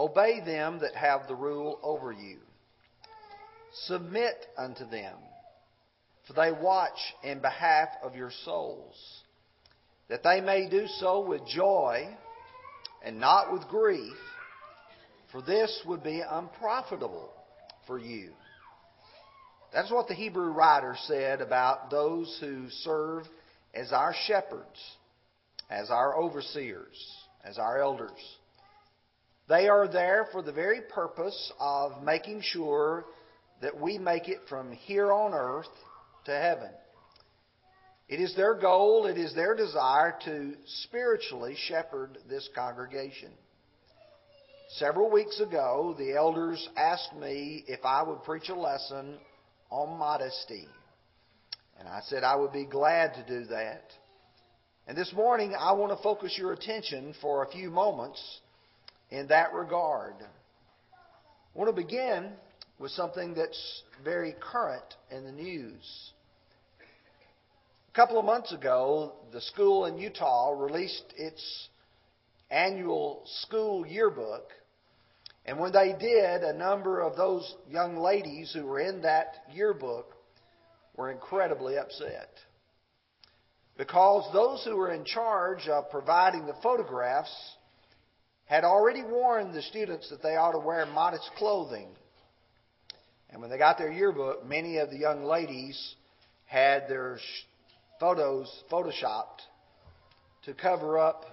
Obey them that have the rule over you. Submit unto them, for they watch in behalf of your souls, that they may do so with joy and not with grief, for this would be unprofitable for you. That's what the Hebrew writer said about those who serve as our shepherds, as our overseers, as our elders. They are there for the very purpose of making sure that we make it from here on earth to heaven. It is their goal, it is their desire to spiritually shepherd this congregation. Several weeks ago, the elders asked me if I would preach a lesson on modesty. And I said I would be glad to do that. And this morning, I want to focus your attention for a few moments in that regard. I want to begin with something that's very current in the news. A couple of months ago, the school in Utah released its annual school yearbook. And when they did, a number of those young ladies who were in that yearbook were incredibly upset. Because those who were in charge of providing the photographs had already warned the students that they ought to wear modest clothing. And when they got their yearbook, many of the young ladies had their photos photoshopped to cover up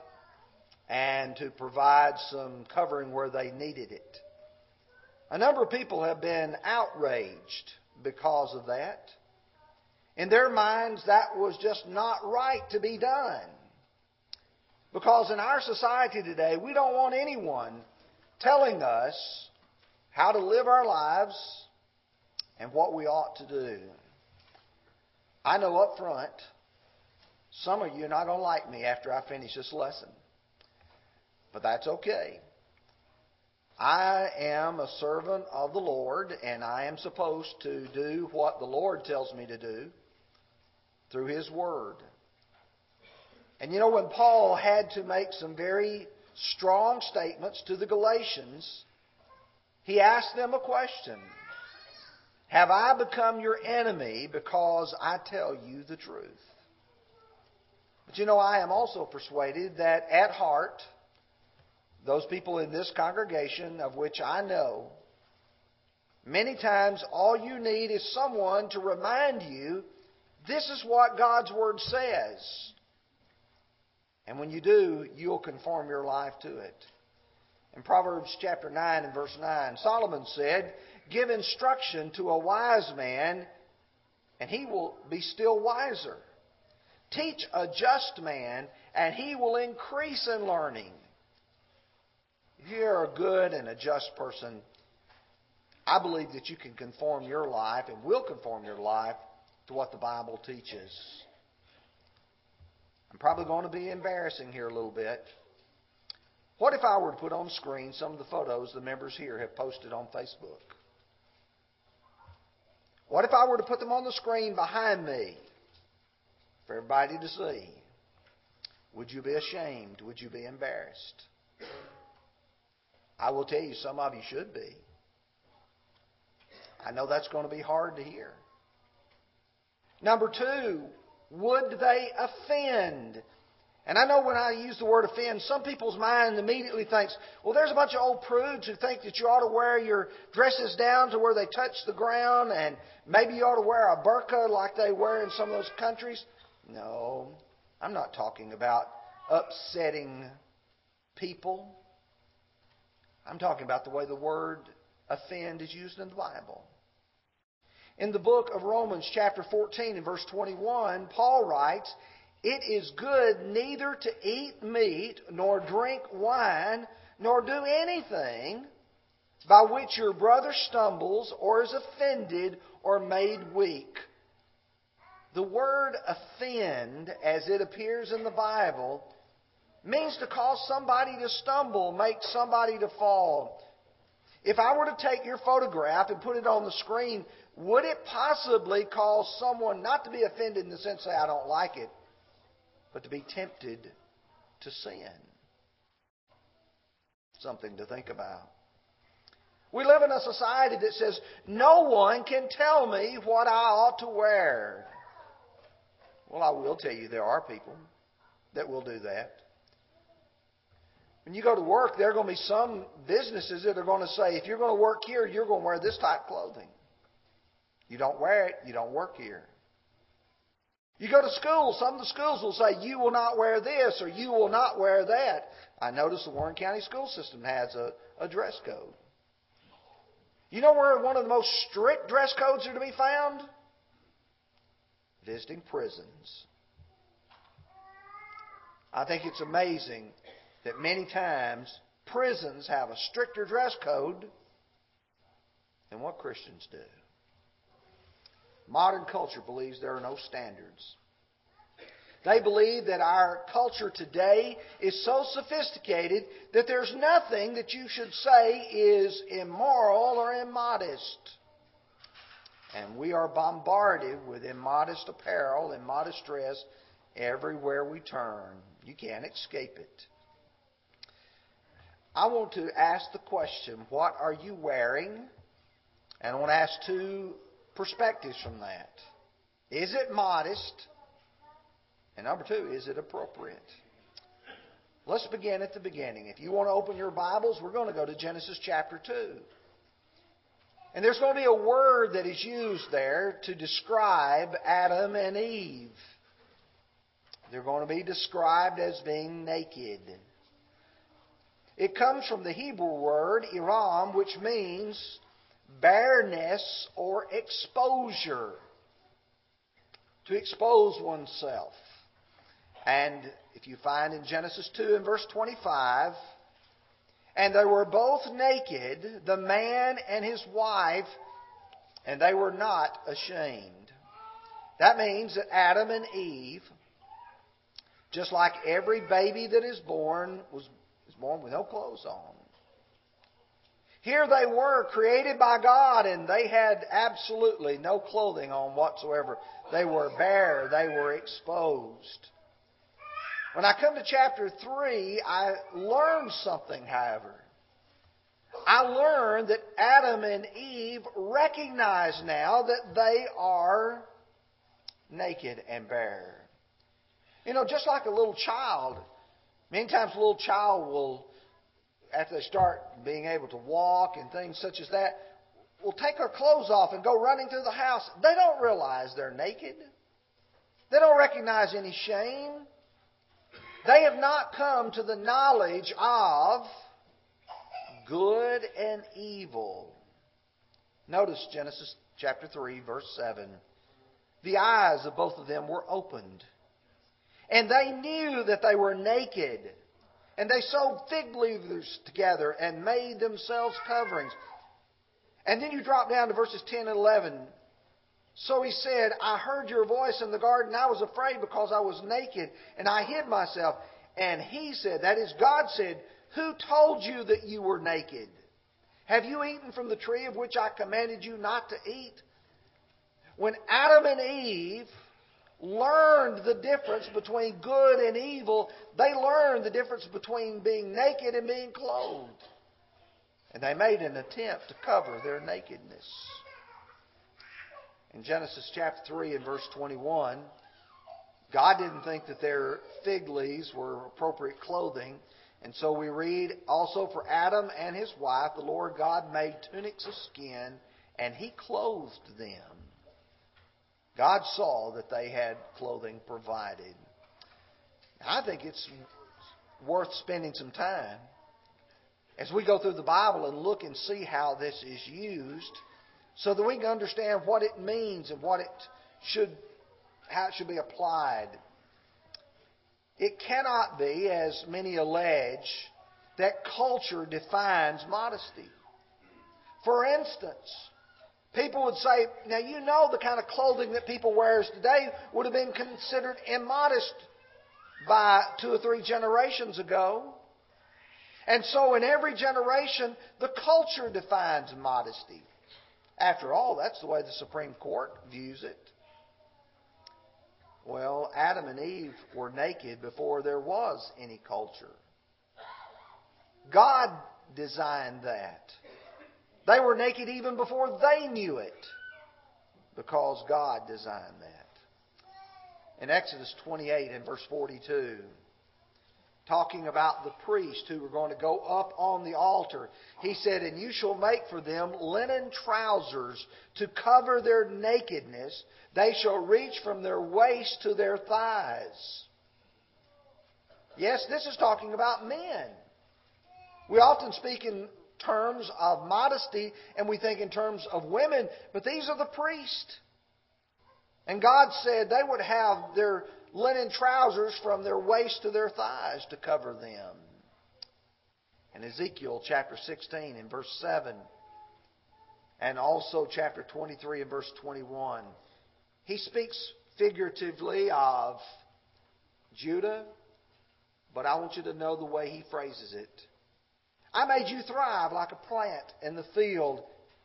and to provide some covering where they needed it. A number of people have been outraged because of that. In their minds, that was just not right to be done. Because in our society today, we don't want anyone telling us how to live our lives and what we ought to do. I know up front, some of you are not going to like me after I finish this lesson. But that's okay. I am a servant of the Lord, and I am supposed to do what the Lord tells me to do through His Word. And you know, when Paul had to make some very strong statements to the Galatians, he asked them a question Have I become your enemy because I tell you the truth? But you know, I am also persuaded that at heart, those people in this congregation, of which I know, many times all you need is someone to remind you this is what God's Word says. And when you do, you'll conform your life to it. In Proverbs chapter 9 and verse 9, Solomon said, Give instruction to a wise man, and he will be still wiser. Teach a just man, and he will increase in learning. If you're a good and a just person, I believe that you can conform your life and will conform your life to what the Bible teaches. I'm probably going to be embarrassing here a little bit. What if I were to put on screen some of the photos the members here have posted on Facebook? What if I were to put them on the screen behind me for everybody to see? Would you be ashamed? Would you be embarrassed? I will tell you, some of you should be. I know that's going to be hard to hear. Number two, would they offend? And I know when I use the word offend, some people's mind immediately thinks, well, there's a bunch of old prudes who think that you ought to wear your dresses down to where they touch the ground, and maybe you ought to wear a burqa like they wear in some of those countries. No, I'm not talking about upsetting people. I'm talking about the way the word offend is used in the Bible. In the book of Romans, chapter 14, and verse 21, Paul writes, It is good neither to eat meat, nor drink wine, nor do anything by which your brother stumbles, or is offended, or made weak. The word offend, as it appears in the Bible, means to cause somebody to stumble, make somebody to fall. If I were to take your photograph and put it on the screen, would it possibly cause someone not to be offended in the sense that I don't like it, but to be tempted to sin? Something to think about. We live in a society that says no one can tell me what I ought to wear. Well, I will tell you there are people that will do that. When you go to work, there are going to be some businesses that are going to say, if you're going to work here, you're going to wear this type of clothing. You don't wear it, you don't work here. You go to school, some of the schools will say, you will not wear this or you will not wear that. I notice the Warren County school system has a, a dress code. You know where one of the most strict dress codes are to be found? Visiting prisons. I think it's amazing that many times prisons have a stricter dress code than what Christians do. Modern culture believes there are no standards. They believe that our culture today is so sophisticated that there's nothing that you should say is immoral or immodest. And we are bombarded with immodest apparel, immodest dress everywhere we turn. You can't escape it. I want to ask the question what are you wearing? And I want to ask two perspectives from that. Is it modest? And number two, is it appropriate? Let's begin at the beginning. If you want to open your Bibles, we're going to go to Genesis chapter 2. And there's going to be a word that is used there to describe Adam and Eve. They're going to be described as being naked. It comes from the Hebrew word iram, which means bareness or exposure. To expose oneself. And if you find in Genesis 2 and verse 25, and they were both naked, the man and his wife, and they were not ashamed. That means that Adam and Eve, just like every baby that is born, was, was born with no clothes on. Here they were, created by God, and they had absolutely no clothing on whatsoever. They were bare, they were exposed. When I come to chapter 3, I learn something, however. I learned that Adam and Eve recognize now that they are naked and bare. You know, just like a little child, many times a little child will, after they start being able to walk and things such as that, will take their clothes off and go running through the house. They don't realize they're naked. They don't recognize any shame. They have not come to the knowledge of good and evil. Notice Genesis chapter 3, verse 7. The eyes of both of them were opened, and they knew that they were naked. And they sewed fig leaves together and made themselves coverings. And then you drop down to verses 10 and 11. So he said, I heard your voice in the garden. I was afraid because I was naked and I hid myself. And he said, that is, God said, Who told you that you were naked? Have you eaten from the tree of which I commanded you not to eat? When Adam and Eve learned the difference between good and evil, they learned the difference between being naked and being clothed. And they made an attempt to cover their nakedness. In Genesis chapter 3 and verse 21, God didn't think that their fig leaves were appropriate clothing. And so we read also for Adam and his wife, the Lord God made tunics of skin and he clothed them. God saw that they had clothing provided. I think it's worth spending some time as we go through the Bible and look and see how this is used so that we can understand what it means and what it should, how it should be applied. It cannot be, as many allege, that culture defines modesty. For instance, people would say, now you know the kind of clothing that people wears today would have been considered immodest by two or three generations ago. And so in every generation, the culture defines modesty. After all, that's the way the Supreme Court views it. Well, Adam and Eve were naked before there was any culture. God designed that. They were naked even before they knew it because God designed that. In Exodus 28 and verse 42, talking about the priests who were going to go up on the altar. He said, And you shall make for them linen trousers to cover their nakedness. They shall reach from their waist to their thighs. Yes, this is talking about men. We often speak in terms of modesty and we think in terms of women, but these are the priests. And God said they would have their linen trousers from their waist to their thighs to cover them. In Ezekiel chapter 16 and verse 7, and also chapter 23 and verse 21, he speaks figuratively of Judah, but I want you to know the way he phrases it. I made you thrive like a plant in the field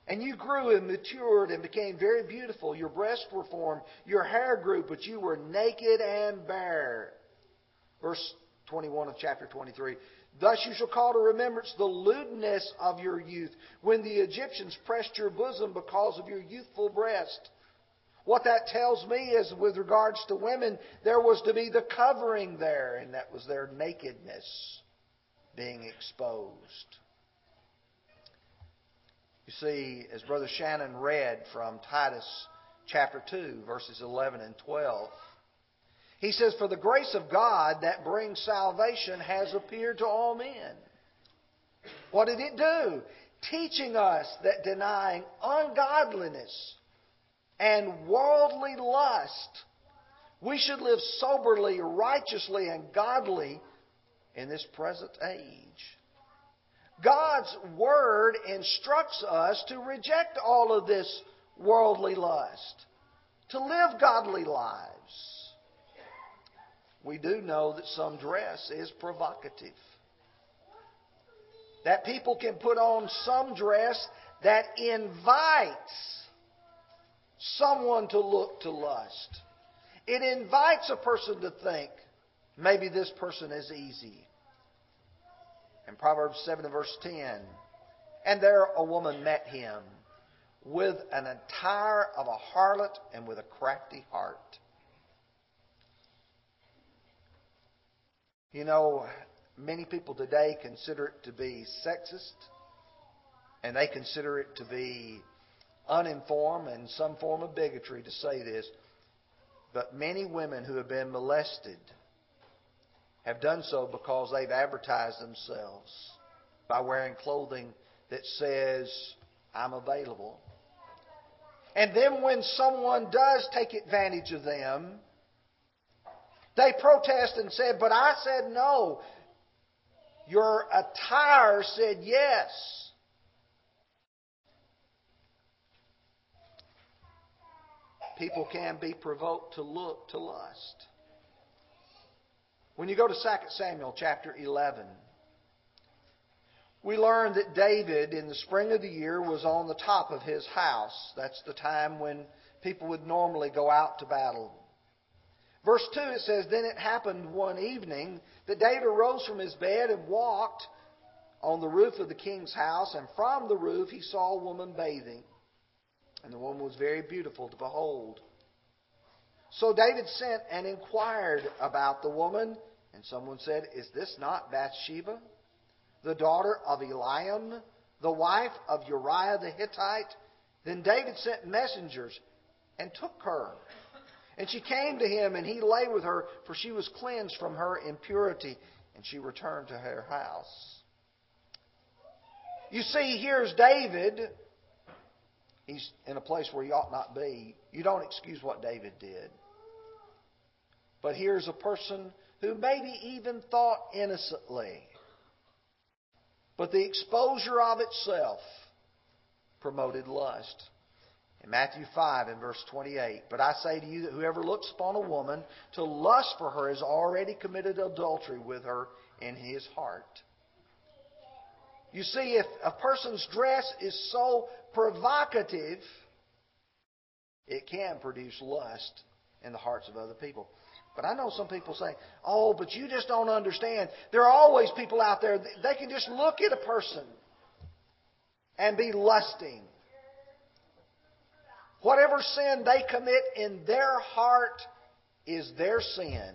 and you grew and matured and became very beautiful. Your breasts were formed, your hair grew, but you were naked and bare. Verse 21 of chapter 23. Thus you shall call to remembrance the lewdness of your youth, when the Egyptians pressed your bosom because of your youthful breast. What that tells me is, with regards to women, there was to be the covering there, and that was their nakedness being exposed. You see, as Brother Shannon read from Titus chapter 2, verses 11 and 12, he says, For the grace of God that brings salvation has appeared to all men. What did it do? Teaching us that denying ungodliness and worldly lust, we should live soberly, righteously, and godly in this present age. God's Word instructs us to reject all of this worldly lust, to live godly lives. We do know that some dress is provocative. That people can put on some dress that invites someone to look to lust. It invites a person to think, maybe this person is easy. In Proverbs 7 and verse 10, and there a woman met him with an attire of a harlot and with a crafty heart. You know, many people today consider it to be sexist, and they consider it to be uninformed and some form of bigotry to say this. But many women who have been molested have done so because they've advertised themselves by wearing clothing that says, I'm available. And then when someone does take advantage of them, they protest and said, But I said no. Your attire said yes. People can be provoked to look to lust. When you go to 2 Samuel chapter 11, we learn that David, in the spring of the year, was on the top of his house. That's the time when people would normally go out to battle. Verse 2, it says, Then it happened one evening that David arose from his bed and walked on the roof of the king's house, and from the roof he saw a woman bathing. And the woman was very beautiful to behold. So David sent and inquired about the woman, and someone said, Is this not Bathsheba, the daughter of Eliam, the wife of Uriah the Hittite? Then David sent messengers and took her. And she came to him, and he lay with her, for she was cleansed from her impurity, and she returned to her house. You see, here's David. He's in a place where he ought not be. You don't excuse what David did. But here's a person who maybe even thought innocently. But the exposure of itself promoted lust. In Matthew 5 and verse 28, but I say to you that whoever looks upon a woman to lust for her has already committed adultery with her in his heart. You see, if a person's dress is so provocative, it can produce lust in the hearts of other people. But I know some people say, oh, but you just don't understand. There are always people out there, they can just look at a person and be lusting. Whatever sin they commit in their heart is their sin.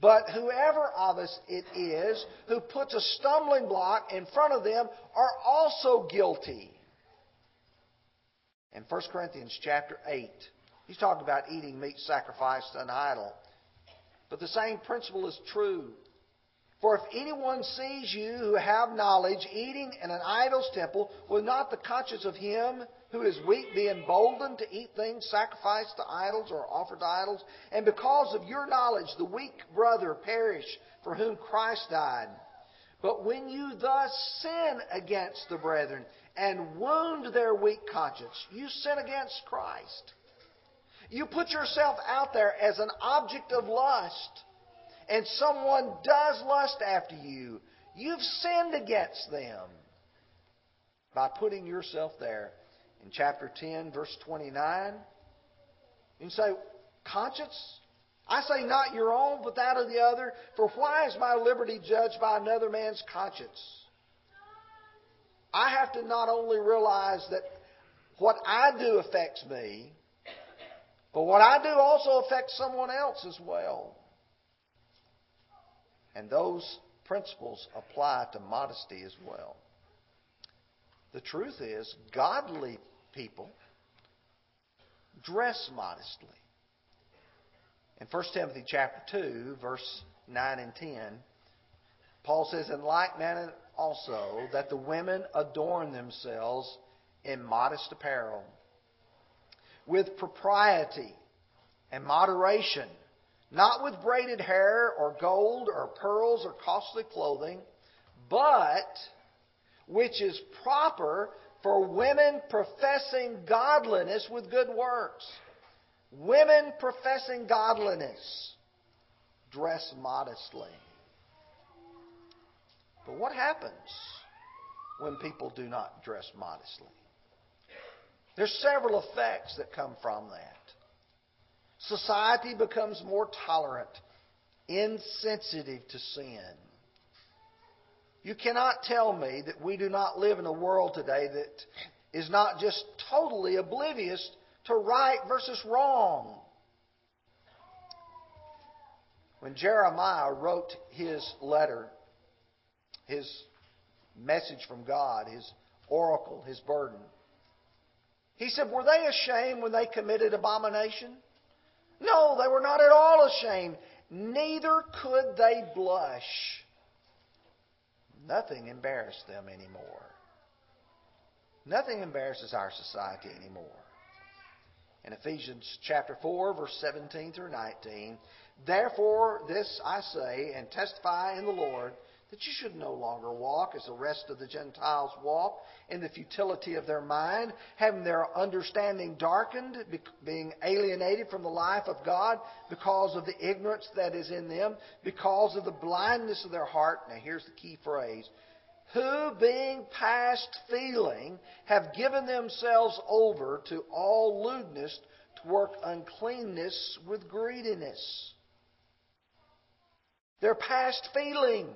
But whoever of us it is who puts a stumbling block in front of them are also guilty. In 1 Corinthians chapter 8, he's talking about eating meat sacrificed to an idol. But the same principle is true. For if anyone sees you who have knowledge eating in an idol's temple, will not the conscience of him who is weak be emboldened to eat things sacrificed to idols or offered to idols? And because of your knowledge, the weak brother perish for whom Christ died. But when you thus sin against the brethren and wound their weak conscience, you sin against Christ. You put yourself out there as an object of lust, and someone does lust after you. You've sinned against them by putting yourself there in chapter 10, verse 29. You say, conscience? I say not your own, but that of the other. For why is my liberty judged by another man's conscience? I have to not only realize that what I do affects me, but what I do also affects someone else as well. And those principles apply to modesty as well. The truth is, godly people dress modestly. In 1 Timothy chapter 2, verse 9 and 10, Paul says, In like manner also, that the women adorn themselves in modest apparel, with propriety and moderation, not with braided hair or gold or pearls or costly clothing, but which is proper for women professing godliness with good works. Women professing godliness dress modestly. But what happens when people do not dress modestly? There's several effects that come from that. Society becomes more tolerant, insensitive to sin. You cannot tell me that we do not live in a world today that is not just totally oblivious to right versus wrong. When Jeremiah wrote his letter, his message from God, his oracle, his burden, he said, Were they ashamed when they committed abomination? No, they were not at all ashamed. Neither could they blush. Nothing embarrassed them anymore. Nothing embarrasses our society anymore. In Ephesians chapter 4, verse 17 through 19, Therefore, this I say and testify in the Lord that you should no longer walk as the rest of the Gentiles walk in the futility of their mind, having their understanding darkened, being alienated from the life of God because of the ignorance that is in them, because of the blindness of their heart. Now, here's the key phrase who, being past feeling, have given themselves over to all lewdness to work uncleanness with greediness. They're past feeling.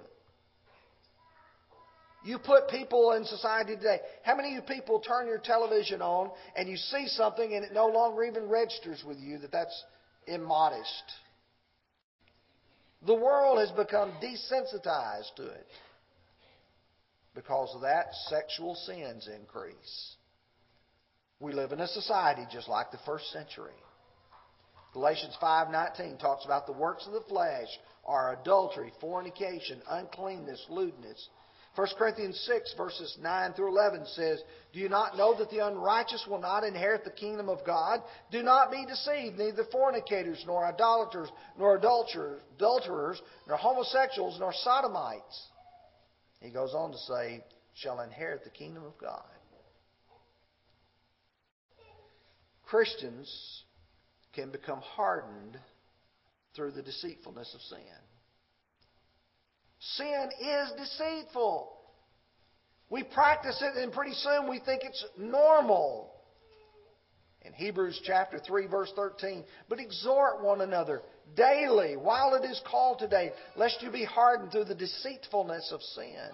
You put people in society today. How many of you people turn your television on and you see something and it no longer even registers with you that that's immodest? The world has become desensitized to it. Because of that, sexual sins increase. We live in a society just like the first century. Galatians 5:19 talks about the works of the flesh are adultery, fornication, uncleanness, lewdness, 1 Corinthians 6, verses 9 through 11 says, Do you not know that the unrighteous will not inherit the kingdom of God? Do not be deceived. Neither fornicators, nor idolaters, nor adulterers, nor homosexuals, nor sodomites. He goes on to say, shall inherit the kingdom of God. Christians can become hardened through the deceitfulness of sin. Sin is deceitful. We practice it, and pretty soon we think it's normal. In Hebrews chapter 3, verse 13, but exhort one another daily while it is called today, lest you be hardened through the deceitfulness of sin.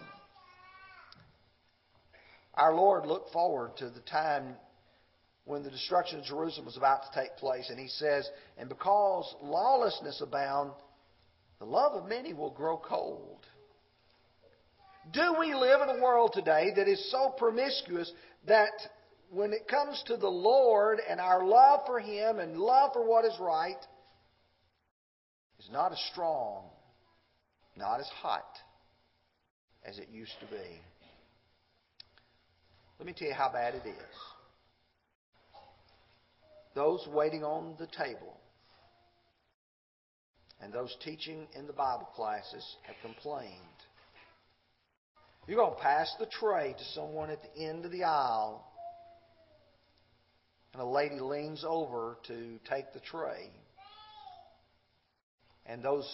Our Lord looked forward to the time when the destruction of Jerusalem was about to take place, and He says, And because lawlessness abound, the love of many will grow cold. Do we live in a world today that is so promiscuous that when it comes to the Lord and our love for Him and love for what is right, is not as strong, not as hot as it used to be. Let me tell you how bad it is. Those waiting on the table and those teaching in the Bible classes have complained. You're going to pass the tray to someone at the end of the aisle, and a lady leans over to take the tray. And those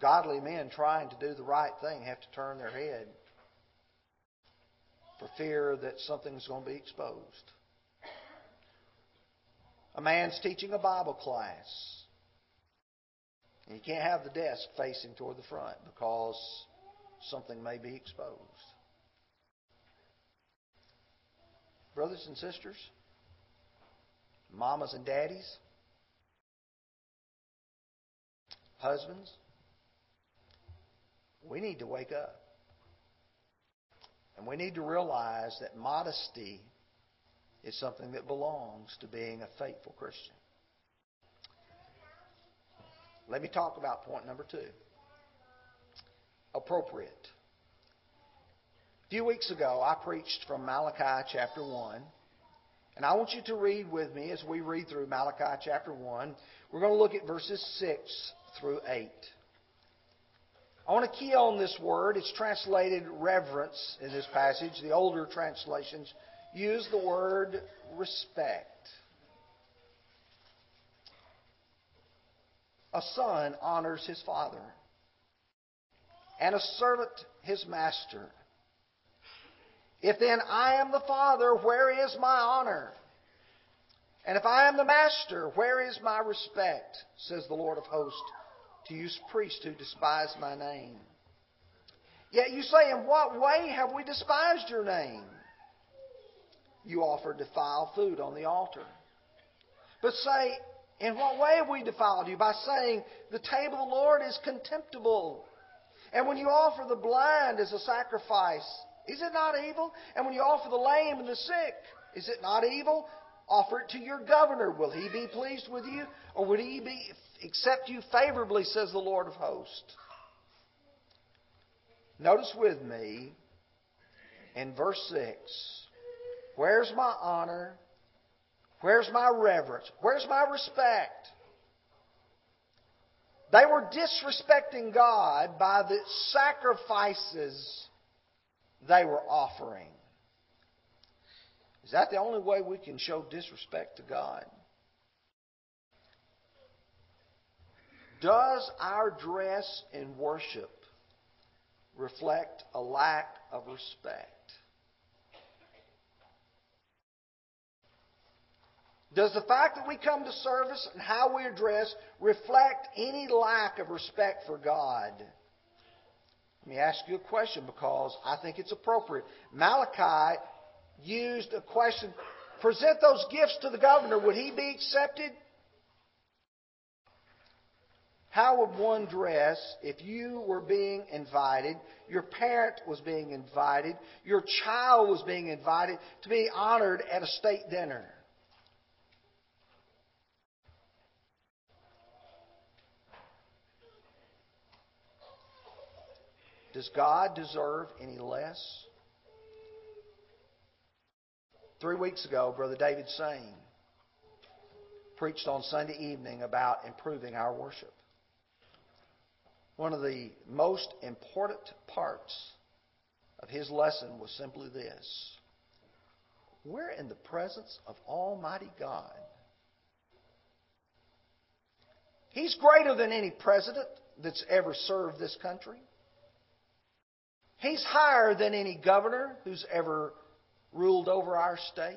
godly men trying to do the right thing have to turn their head for fear that something's going to be exposed. A man's teaching a Bible class. And you can't have the desk facing toward the front because something may be exposed. Brothers and sisters, mamas and daddies, husbands, we need to wake up. And we need to realize that modesty is something that belongs to being a faithful Christian. Let me talk about point number two appropriate. A few weeks ago, I preached from Malachi chapter 1. And I want you to read with me as we read through Malachi chapter 1. We're going to look at verses 6 through 8. I want to key on this word. It's translated reverence in this passage. The older translations use the word respect. A son honors his father, and a servant his master. If then I am the father, where is my honor? And if I am the master, where is my respect? Says the Lord of hosts to you priests who despise my name. Yet you say, In what way have we despised your name? You offer defiled food on the altar. But say, In what way have we defiled you? By saying, The table of the Lord is contemptible. And when you offer the blind as a sacrifice, is it not evil? And when you offer the lame and the sick, is it not evil? Offer it to your governor. Will he be pleased with you? Or would he be accept you favorably, says the Lord of hosts? Notice with me in verse 6 where's my honor? Where's my reverence? Where's my respect? They were disrespecting God by the sacrifices they were offering. Is that the only way we can show disrespect to God? Does our dress in worship reflect a lack of respect? Does the fact that we come to service and how we are dressed reflect any lack of respect for God? Let me ask you a question because I think it's appropriate. Malachi used a question present those gifts to the governor. Would he be accepted? How would one dress if you were being invited, your parent was being invited, your child was being invited to be honored at a state dinner? Does God deserve any less? Three weeks ago, Brother David Sane preached on Sunday evening about improving our worship. One of the most important parts of his lesson was simply this We're in the presence of Almighty God. He's greater than any president that's ever served this country. He's higher than any governor who's ever ruled over our state.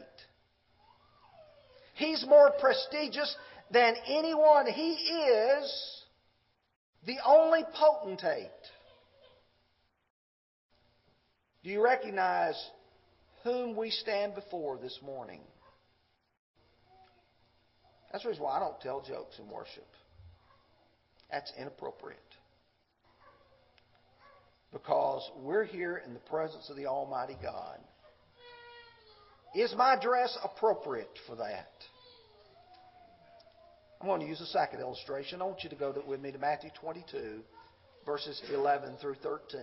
He's more prestigious than anyone. He is the only potentate. Do you recognize whom we stand before this morning. That's the reason why I don't tell jokes in worship. That's inappropriate. Because we're here in the presence of the Almighty God. Is my dress appropriate for that? I'm going to use a second illustration. I want you to go with me to Matthew 22, verses 11 through 13.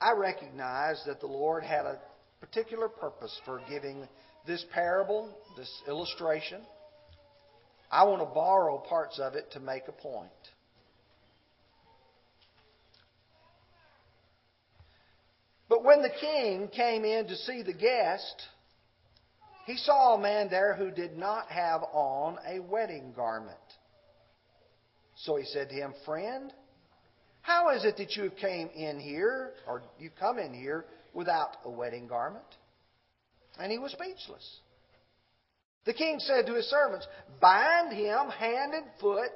I recognize that the Lord had a particular purpose for giving this parable, this illustration. I want to borrow parts of it to make a point. But when the king came in to see the guest, he saw a man there who did not have on a wedding garment. So he said to him, Friend, how is it that you came in here, or you come in here without a wedding garment? And he was speechless. The king said to his servants, Bind him hand and foot,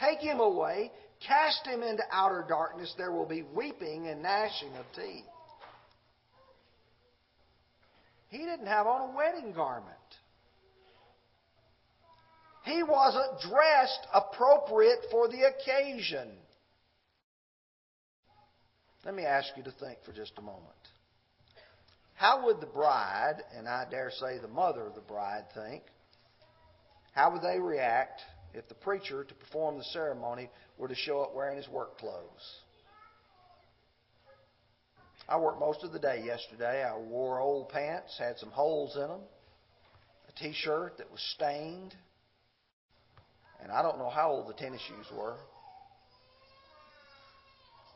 take him away, cast him into outer darkness. There will be weeping and gnashing of teeth. He didn't have on a wedding garment. He wasn't dressed appropriate for the occasion. Let me ask you to think for just a moment. How would the bride, and I dare say the mother of the bride, think? How would they react if the preacher, to perform the ceremony, were to show up wearing his work clothes? I worked most of the day yesterday. I wore old pants, had some holes in them, a t shirt that was stained, and I don't know how old the tennis shoes were.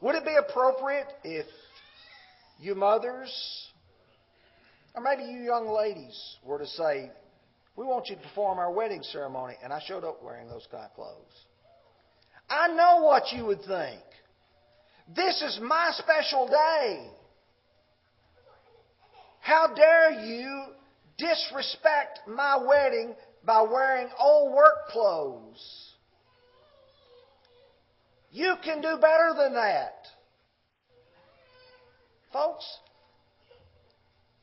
Would it be appropriate if you mothers, or maybe you young ladies, were to say, We want you to perform our wedding ceremony, and I showed up wearing those kind of clothes? I know what you would think. This is my special day. How dare you disrespect my wedding by wearing old work clothes? You can do better than that. Folks,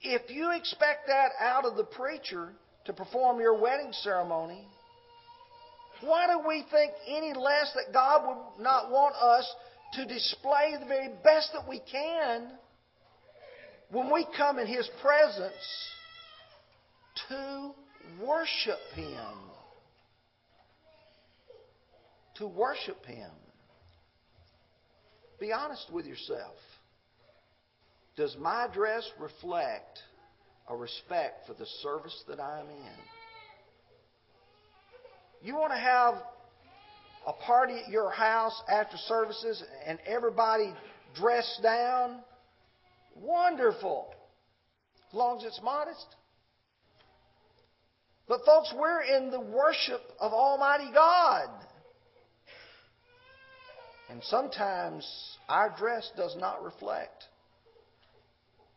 if you expect that out of the preacher to perform your wedding ceremony, why do we think any less that God would not want us to display the very best that we can when we come in His presence to worship Him. To worship Him. Be honest with yourself. Does my dress reflect a respect for the service that I'm in? You want to have a party at your house after services and everybody dressed down? Wonderful. As long as it's modest. But, folks, we're in the worship of Almighty God. And sometimes our dress does not reflect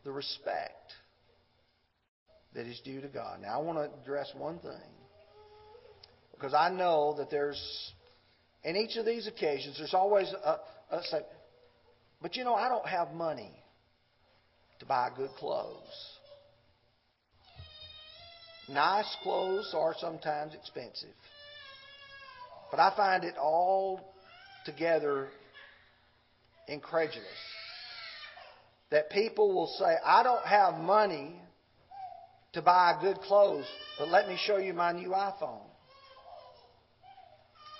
the respect that is due to God. Now, I want to address one thing. Because I know that there's, in each of these occasions, there's always a, a say, but you know, I don't have money to buy good clothes. Nice clothes are sometimes expensive. But I find it all together incredulous that people will say, I don't have money to buy good clothes, but let me show you my new iPhone.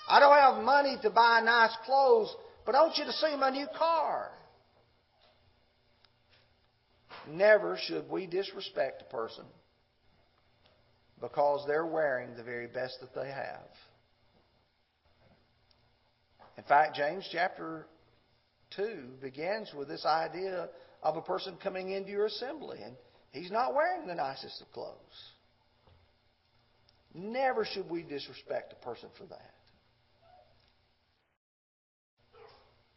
I don't have money to buy nice clothes, but I want you to see my new car. Never should we disrespect a person because they're wearing the very best that they have. In fact, James chapter 2 begins with this idea of a person coming into your assembly and he's not wearing the nicest of clothes. Never should we disrespect a person for that.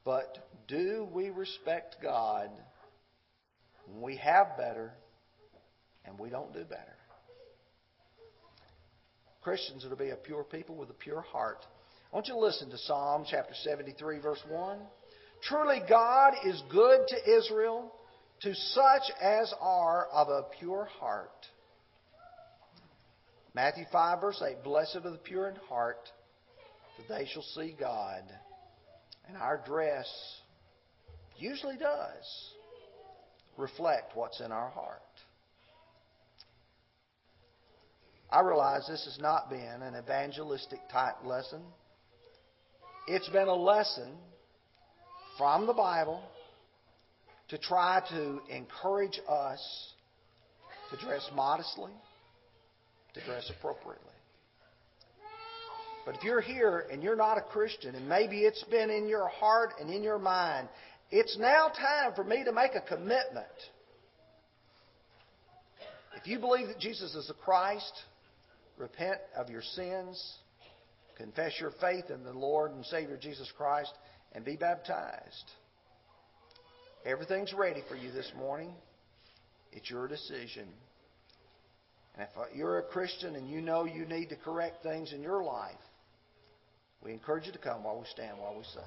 But do we respect God we have better and we don't do better. Christians are to be a pure people with a pure heart. I want you to listen to Psalm chapter 73, verse 1. Truly, God is good to Israel, to such as are of a pure heart. Matthew 5, verse 8 Blessed are the pure in heart, for they shall see God. And our dress usually does reflect what's in our heart. I realize this has not been an evangelistic type lesson. It's been a lesson from the Bible to try to encourage us to dress modestly, to dress appropriately. But if you're here and you're not a Christian, and maybe it's been in your heart and in your mind, it's now time for me to make a commitment. If you believe that Jesus is the Christ, repent of your sins, confess your faith in the Lord and Savior Jesus Christ, and be baptized. Everything's ready for you this morning. It's your decision. And if you're a Christian and you know you need to correct things in your life, we encourage you to come while we stand, while we sing.